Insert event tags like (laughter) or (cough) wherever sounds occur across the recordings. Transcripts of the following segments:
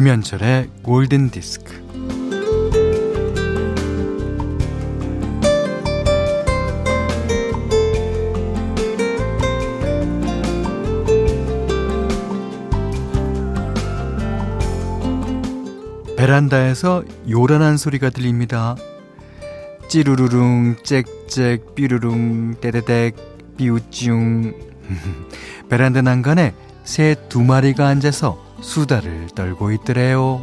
김현철의 골든 디스크. 베란다에서 요란한 소리가 들립니다. 찌루루룽, 짹짹, 삐루룽, 떼떼댁, 삐우찌웅. (laughs) 베란다 난간에 새 두 마리가 앉아서 수다를 떨고 있더래요.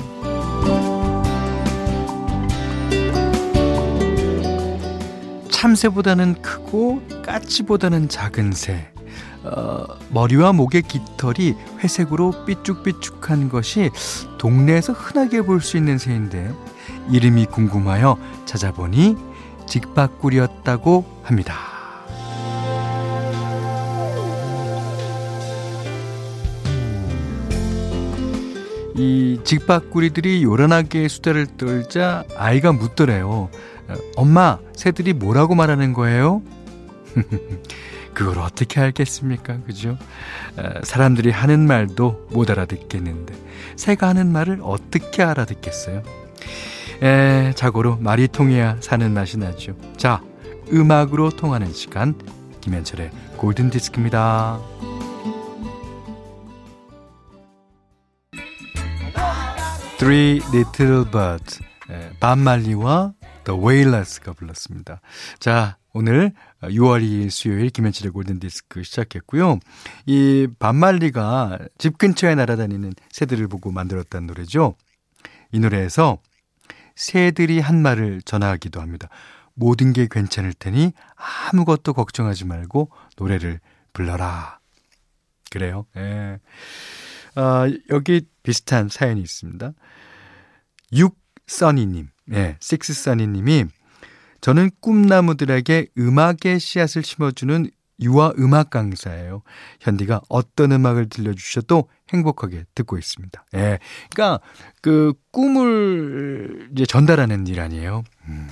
참새보다는 크고 까치보다는 작은 새. 어, 머리와 목의 깃털이 회색으로 삐쭉삐쭉한 것이 동네에서 흔하게 볼 수 있는 새인데 이름이 궁금하여 찾아보니 직박꿀이었다고 합니다. 이 직박구리들이 요란하게 수다를 떨자 아이가 묻더래요. 엄마, 새들이 뭐라고 말하는 거예요? (laughs) 그걸 어떻게 알겠습니까? 그죠? 사람들이 하는 말도 못 알아듣겠는데, 새가 하는 말을 어떻게 알아듣겠어요? 에, 자고로 말이 통해야 사는 맛이 나죠. 자, 음악으로 통하는 시간, 김현철의 골든디스크입니다. Three Little Birds, 반 말리와 The Wailers가 불렀습니다. 자, 오늘 6월 2일 수요일 김현철의 골든디스크 시작했고요. 이 반말리가 집 근처에 날아다니는 새들을 보고 만들었다는 노래죠. 이 노래에서 새들이 한 말을 전하기도 합니다. 모든 게 괜찮을 테니 아무것도 걱정하지 말고 노래를 불러라. 그래요. 예. 아, 여기 비슷한 사연이 있습니다. 육써니님, 예, 식스써니님이 저는 꿈나무들에게 음악의 씨앗을 심어주는 유아 음악 강사예요. 현디가 어떤 음악을 들려주셔도 행복하게 듣고 있습니다. 예. 그러니까 그 꿈을 이제 전달하는 일 아니에요. 음.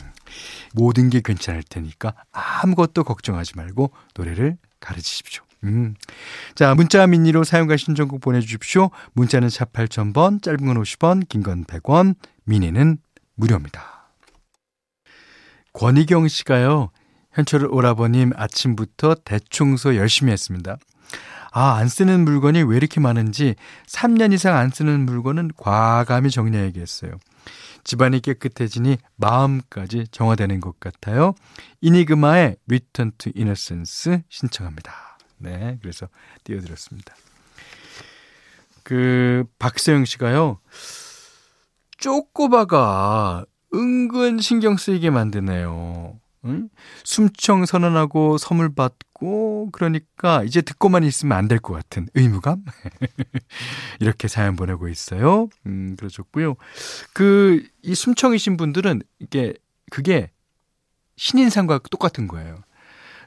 모든 게 괜찮을 테니까 아무것도 걱정하지 말고 노래를 가르치십시오. 음. 자, 문자 미니로 사용과 신청곡 보내주십시오. 문자는 샵 8000번, 짧은 건 50원, 긴 건 100원, 미니는 무료입니다. 권희경 씨가요, 현철 오라버님 아침부터 대청소 열심히 했습니다. 아, 안 쓰는 물건이 왜 이렇게 많은지 3년 이상 안 쓰는 물건은 과감히 정리해야겠어요. 집안이 깨끗해지니 마음까지 정화되는 것 같아요. 이니그마의 Return to Innocence 신청합니다. 네, 그래서 띄워드렸습니다. 그, 박세영 씨가요, 쪼꼬바가 은근 신경 쓰이게 만드네요. 응? 숨청 선언하고 선물 받고 그러니까 이제 듣고만 있으면 안 될 것 같은 의무감 (laughs) 이렇게 사연 보내고 있어요. 음 그러셨고요. 그 이 숨청이신 분들은 이게 그게 신인상과 똑같은 거예요.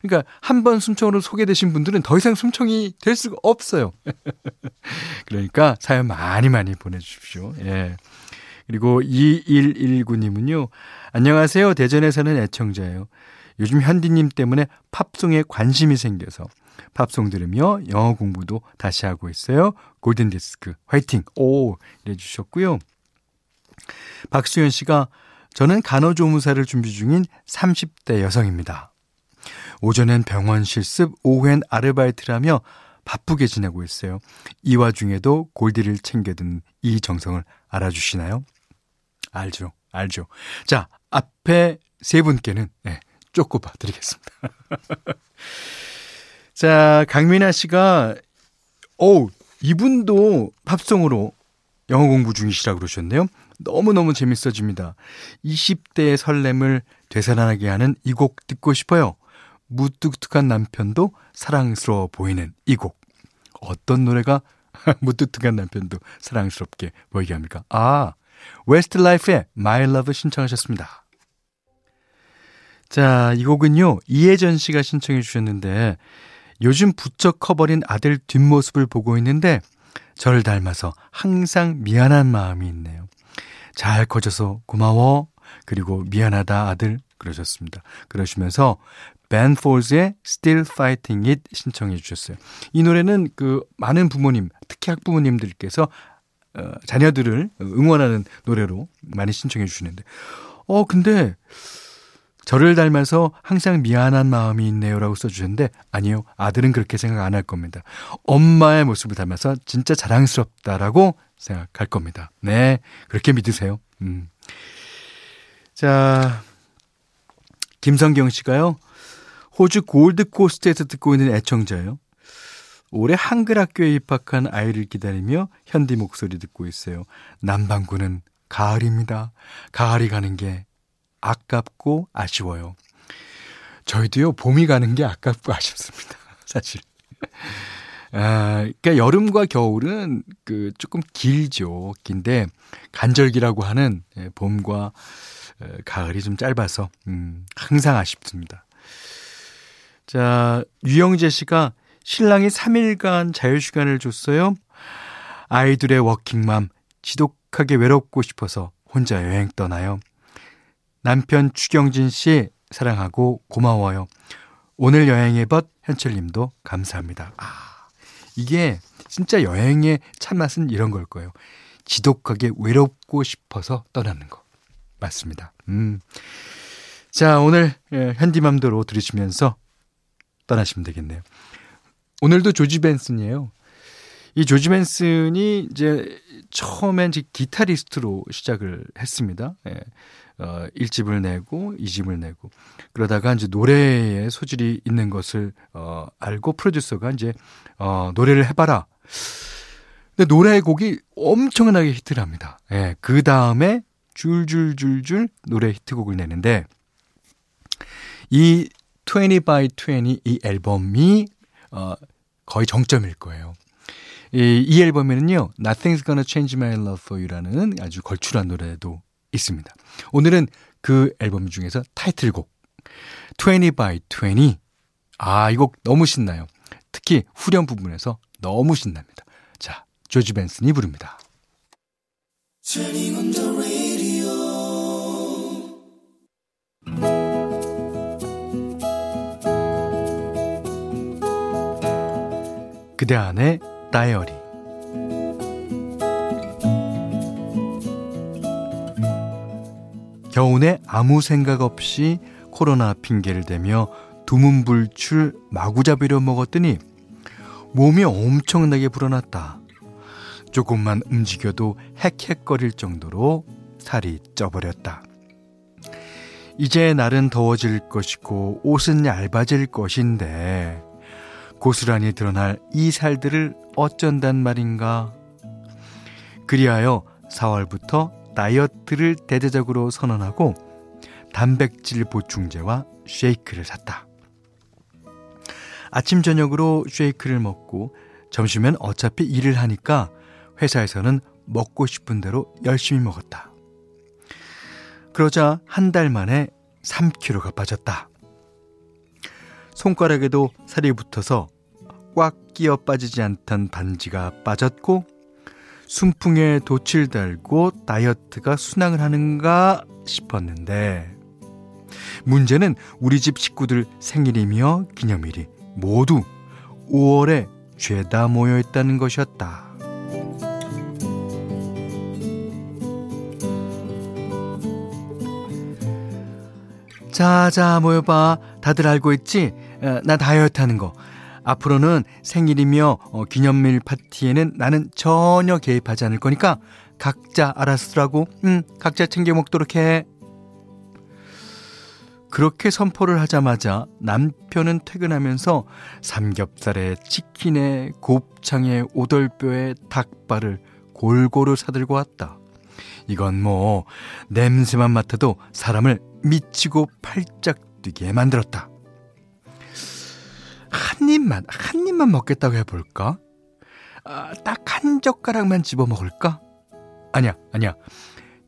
그러니까 한 번 숨청으로 소개되신 분들은 더 이상 숨청이 될 수가 없어요. (laughs) 그러니까 사연 많이 많이 보내주십시오. 예. 그리고 2119님은요. 안녕하세요. 대전에 사는 애청자예요. 요즘 현디님 때문에 팝송에 관심이 생겨서 팝송 들으며 영어 공부도 다시 하고 있어요. 골든디스크 화이팅! 오! 이래 주셨고요. 박수현 씨가 저는 간호조무사를 준비 중인 30대 여성입니다. 오전엔 병원 실습, 오후엔 아르바이트를 하며 바쁘게 지내고 있어요. 이 와중에도 골디를 챙겨든 이 정성을 알아주시나요? 알죠. 알죠. 자, 앞에 세 분께는 네, 쪼꼬바 드리겠습니다. 자, 강민아 씨가 오, 이분도 팝송으로 영어 공부 중이시라고 그러셨네요. 너무너무 재밌어집니다. 20대의 설렘을 되살아나게 하는 이 곡 듣고 싶어요. 무뚝뚝한 남편도 사랑스러워 보이는 이 곡. 어떤 노래가 (laughs) 무뚝뚝한 남편도 사랑스럽게 보이게 합니까? 아, 웨스트 라이프의 My Love 신청하셨습니다. 자, 이 곡은요, 이혜전 씨가 신청해 주셨는데, 요즘 부쩍 커버린 아들 뒷모습을 보고 있는데, 저를 닮아서 항상 미안한 마음이 있네요. 잘 커져서 고마워. 그리고 미안하다 아들. 그러셨습니다. 그러시면서 벤 폴즈의 Still Fighting It 신청해 주셨어요. 이 노래는 그 많은 부모님, 특히 학부모님들께서 어, 자녀들을 응원하는 노래로 많이 신청해 주시는데, 어, 근데, 저를 닮아서 항상 미안한 마음이 있네요라고 써주셨는데, 아니요. 아들은 그렇게 생각 안 할 겁니다. 엄마의 모습을 닮아서 진짜 자랑스럽다라고 생각할 겁니다. 네. 그렇게 믿으세요. 음. 자, 김성경 씨가요. 호주 골드코스트에서 듣고 있는 애청자예요. 올해 한글 학교에 입학한 아이를 기다리며 현디 목소리 듣고 있어요. 남반구는 가을입니다. 가을이 가는 게 아깝고 아쉬워요. 저희도요, 봄이 가는 게 아깝고 아쉽습니다. (laughs) 사실. 아, 그러니까 여름과 겨울은 그 조금 길죠. 긴데 간절기라고 하는 예, 봄과 가을이 좀 짧아서 음, 항상 아쉽습니다. 자, 유영재 씨가 신랑이 3일간 자유시간을 줬어요. 아이들의 워킹맘, 지독하게 외롭고 싶어서 혼자 여행 떠나요. 남편 추경진 씨, 사랑하고 고마워요. 오늘 여행의 벗 현철님도 감사합니다. 아, 이게 진짜 여행의 참맛은 이런 걸 거예요. 지독하게 외롭고 싶어서 떠나는 거. 맞습니다. 음. 자, 오늘 예, 현디맘대로 들으시면서 떠나시면 되겠네요. 오늘도 조지 벤슨이에요. 이 조지 벤슨이 이제 처음엔 기타리스트로 시작을 했습니다. 예. 어, 1집을 내고 2집을 내고 그러다가 이제 노래에 소질이 있는 것을 어, 알고 프로듀서가 이제 어, 노래를 해봐라. 근데 노래 곡이 엄청나게 히트를 합니다. 예. 그 다음에 줄줄줄줄 노래 히트곡을 내는데 이 20 by 20 이 앨범이 어, 거의 정점일 거예요. 이, 이 앨범에는요, Nothing's Gonna Change My Love For You라는 아주 걸출한 노래도 있습니다. 오늘은 그 앨범 중에서 타이틀곡 20 by 20. 아, 이 곡 너무 신나요. 특히 후렴 부분에서 너무 신납니다. 자, 조지 벤슨이 부릅니다. 그대 안의 다이어리 겨우내 아무 생각 없이 코로나 핑계를 대며 두문불출 마구잡이로 먹었더니 몸이 엄청나게 불어났다. 조금만 움직여도 헥헥거릴 정도로 살이 쪄버렸다. 이제 날은 더워질 것이고 옷은 얇아질 것인데 고스란히 드러날 이 살들을 어쩐단 말인가. 그리하여 4월부터 다이어트를 대대적으로 선언하고 단백질 보충제와 쉐이크를 샀다. 아침 저녁으로 쉐이크를 먹고 점심엔 어차피 일을 하니까 회사에서는 먹고 싶은 대로 열심히 먹었다. 그러자 한 달 만에 3kg가 빠졌다. 손가락에도 살이 붙어서 꽉 끼어 빠지지 않던 반지가 빠졌고 순풍에 돛을 달고 다이어트가 순항을 하는가 싶었는데 문제는 우리 집 식구들 생일이며 기념일이 모두 5월에 죄다 모여 있다는 것이었다. 자, 자, 모여봐. 다들 알고 있지? 어, 나 다이어트 하는 거. 앞으로는 생일이며 어, 기념일 파티에는 나는 전혀 개입하지 않을 거니까 각자 알아서 쓰라고. 응, 각자 챙겨 먹도록 해. 그렇게 선포를 하자마자 남편은 퇴근하면서 삼겹살에 치킨에 곱창에 오돌뼈에 닭발을 골고루 사들고 왔다. 이건 뭐 냄새만 맡아도 사람을 미치고 팔짝 뛰게 만들었다. 한 입만, 한 입만 먹겠다고 해볼까? 아, 딱 한 젓가락만 집어 먹을까? 아니야, 아니야.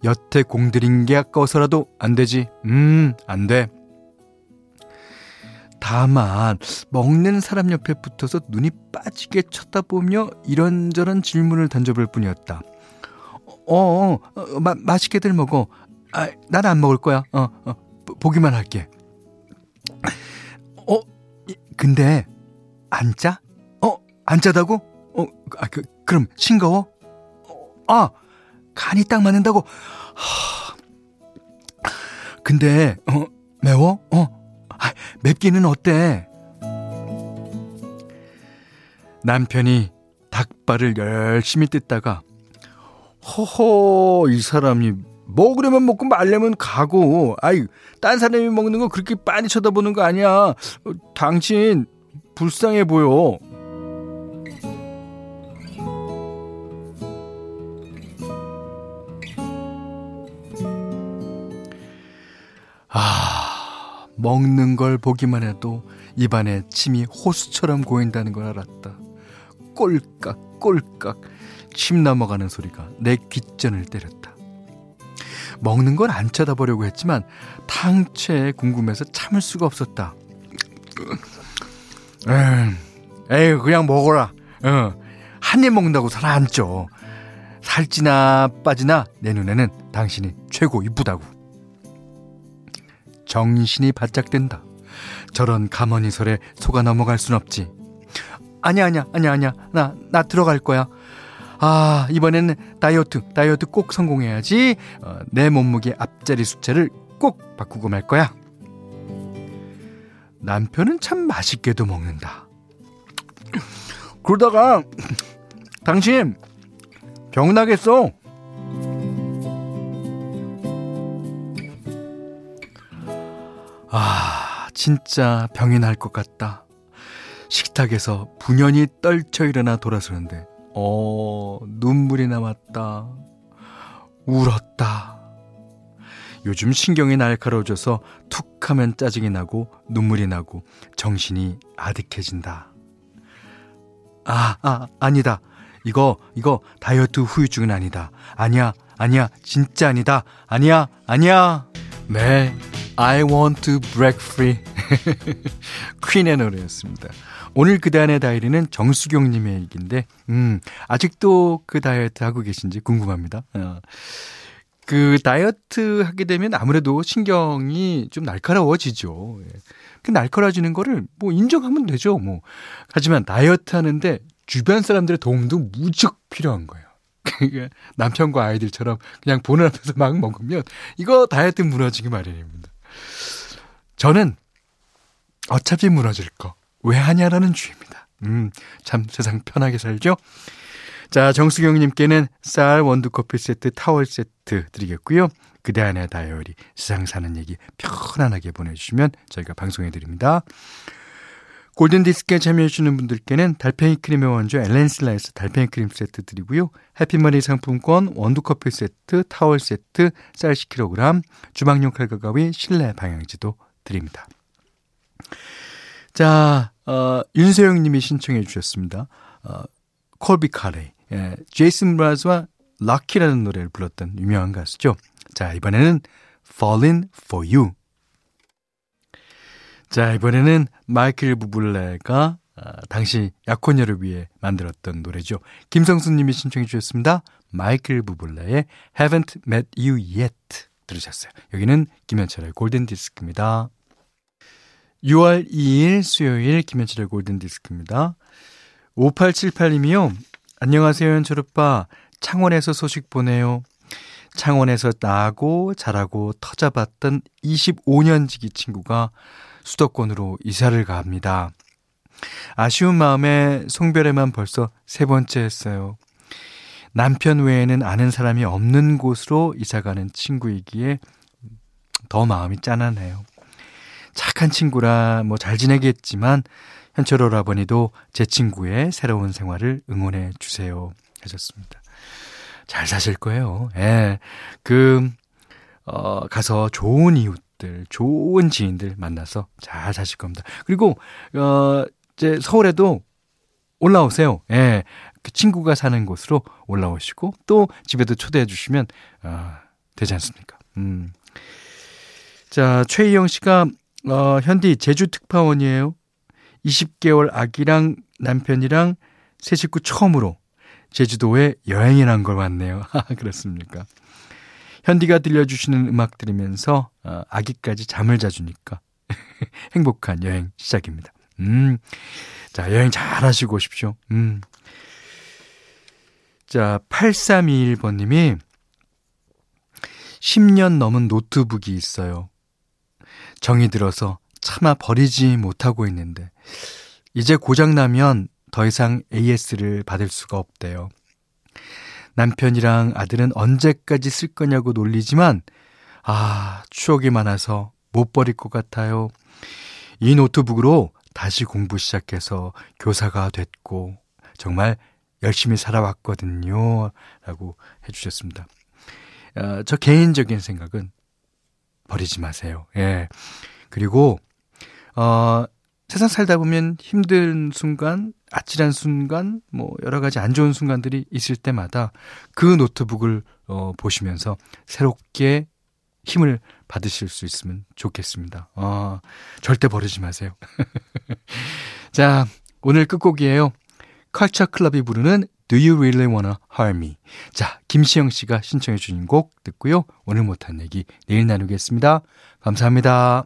여태 공들인 게 아까워서라도 안 되지. 음, 안 돼. 다만, 먹는 사람 옆에 붙어서 눈이 빠지게 쳐다보며 이런저런 질문을 던져볼 뿐이었다. 어, 어, 어 마, 맛있게들 먹어. 아, 난 안 먹을 거야. 어, 어, 보기만 할게. 어, 근데 안 짜? 어, 안 짜다고? 어, 아, 그, 그럼 싱거워? 어, 아, 간이 딱 맞는다고. 하. 근데, 어, 매워? 어, 아, 맵기는 어때? 남편이 닭발을 열심히 뜯다가, 허허, 이 사람이 먹으려면 먹고 말려면 가고, 아이, 딴 사람이 먹는 거 그렇게 빤히 쳐다보는 거 아니야. 어, 당신, 불쌍해 보여. 아, 먹는 걸 보기만 해도 입안에 침이 호수처럼 고인다는 걸 알았다. 꼴깍, 꼴깍, 침 넘어가는 소리가 내 귓전을 때렸다. 먹는 건안 쳐다보려고 했지만 탕채에 궁금해서 참을 수가 없었다. 에이, 그냥 먹어라. 어, 한입 먹는다고 살안 쪄. 살찌나 빠지나 내 눈에는 당신이 최고 이쁘다고. 정신이 바짝 된다. 저런 가머니설에 속아 넘어갈 순 없지. 아니야, 아니야, 아니야, 아니야. 나, 나 들어갈 거야. 아, 이번에는 다이어트, 다이어트 꼭 성공해야지. 어, 내 몸무게 앞자리 숫자를 꼭 바꾸고 말 거야. 남편은 참 맛있게도 먹는다. 그러다가, (clears throat) 당신, 병 나겠어. 아, 진짜 병이 날 것 같다. 식탁에서 분연히 떨쳐 일어나 돌아서는데, 어, 눈물이 남았다. 울었다. 요즘 신경이 날카로워져서 툭 하면 짜증이 나고 눈물이 나고 정신이 아득해진다. 아, 아, 아니다. 이거, 이거 다이어트 후유증은 아니다. 아니야, 아니야, 진짜 아니다. 아니야, 아니야. 네, I want to break free. (laughs) 퀸의 노래였습니다. 오늘 그대안의 다이리는 정수경 님의 얘기인데, 음, 아직도 그 다이어트 하고 계신지 궁금합니다. 어. 그 다이어트 하게 되면 아무래도 신경이 좀 날카로워지죠. 예. 그 날카로워지는 거를 뭐 인정하면 되죠. 뭐. 하지만 다이어트 하는데 주변 사람들의 도움도 무척 필요한 거예요. (laughs) 그러니까 남편과 아이들처럼 그냥 보는 앞에서 막 먹으면 이거 다이어트 무너지기 마련입니다. 저는 어차피 무너질 거 왜 하냐라는 주의입니다. 음, 참 세상 편하게 살죠? 자, 정수경님께는 쌀 원두커피 세트, 타월 세트 드리겠고요. 그대 안의 다이어리, 세상 사는 얘기 편안하게 보내주시면 저희가 방송해드립니다. 골든디스크에 참여해주시는 분들께는 달팽이 크림의 원조 엘렌슬라에서 달팽이 크림 세트 드리고요. 해피머니 상품권, 원두커피 세트, 타월 세트, 쌀 10kg, 주방용 칼과 가위, 실내 방향지도 드립니다. 자, 어, 윤세영 님이 신청해 주셨습니다. 어, 콜비 카레. 예, 제이슨 브라즈와 럭키라는 노래를 불렀던 유명한 가수죠. 자, 이번에는 Fallin' for You. 자, 이번에는 마이클 부블레가 아, 당시 약혼녀를 위해 만들었던 노래죠. 김성수 님이 신청해 주셨습니다. 마이클 부블레의 Haven't Met You Yet 들으셨어요. 여기는 김현철의 골든 디스크입니다. 6월 2일 수요일 김현철의 골든 디스크입니다. 5878님이요. 안녕하세요, 현철 오빠. 창원에서 소식 보내요. 창원에서 나고 자라고 터잡았던 25년 지기 친구가 수도권으로 이사를 갑니다. 아쉬운 마음에 송별회만 벌써 세 번째 했어요. 남편 외에는 아는 사람이 없는 곳으로 이사가는 친구이기에 더 마음이 짠하네요. 착한 친구라 뭐 잘 지내겠지만 현철 오라버니도 제 친구의 새로운 생활을 응원해 주세요. 하셨습니다. 잘 사실 거예요. 예. 그, 어, 가서 좋은 이웃들, 좋은 지인들 만나서 잘 사실 겁니다. 그리고, 어, 이제 서울에도 올라오세요. 예. 그 친구가 사는 곳으로 올라오시고 또 집에도 초대해 주시면, 어, 되지 않습니까? 음. 자, 최희영 씨가, 어, 현디 제주 특파원이에요. 20개월 아기랑 남편이랑 새 식구 처음으로 제주도에 여행이란 걸 왔네요. (laughs) 그렇습니까? 현디가 들려주시는 음악 들으면서 어, 아기까지 잠을 자주니까 (laughs) 행복한 여행 시작입니다. 음, 자 여행 잘 하시고 오십시오. 음. 자, 8321번님이 10년 넘은 노트북이 있어요. 정이 들어서 차마 버리지 못하고 있는데, 이제 고장 나면 더 이상 AS를 받을 수가 없대요. 남편이랑 아들은 언제까지 쓸 거냐고 놀리지만, 아, 추억이 많아서 못 버릴 것 같아요. 이 노트북으로 다시 공부 시작해서 교사가 됐고, 정말 열심히 살아왔거든요. 라고 해주셨습니다. 어, 저 개인적인 생각은 버리지 마세요. 예. 그리고, 어, 세상 살다 보면 힘든 순간, 아찔한 순간, 뭐, 여러 가지 안 좋은 순간들이 있을 때마다 그 노트북을, 어, 보시면서 새롭게 힘을 받으실 수 있으면 좋겠습니다. 어, 절대 버리지 마세요. (laughs) 자, 오늘 끝곡이에요. 컬처 클럽이 부르는 Do You Really Wanna Harm Me? 자, 김시영 씨가 신청해 주신 곡 듣고요. 오늘 못한 얘기 내일 나누겠습니다. 감사합니다.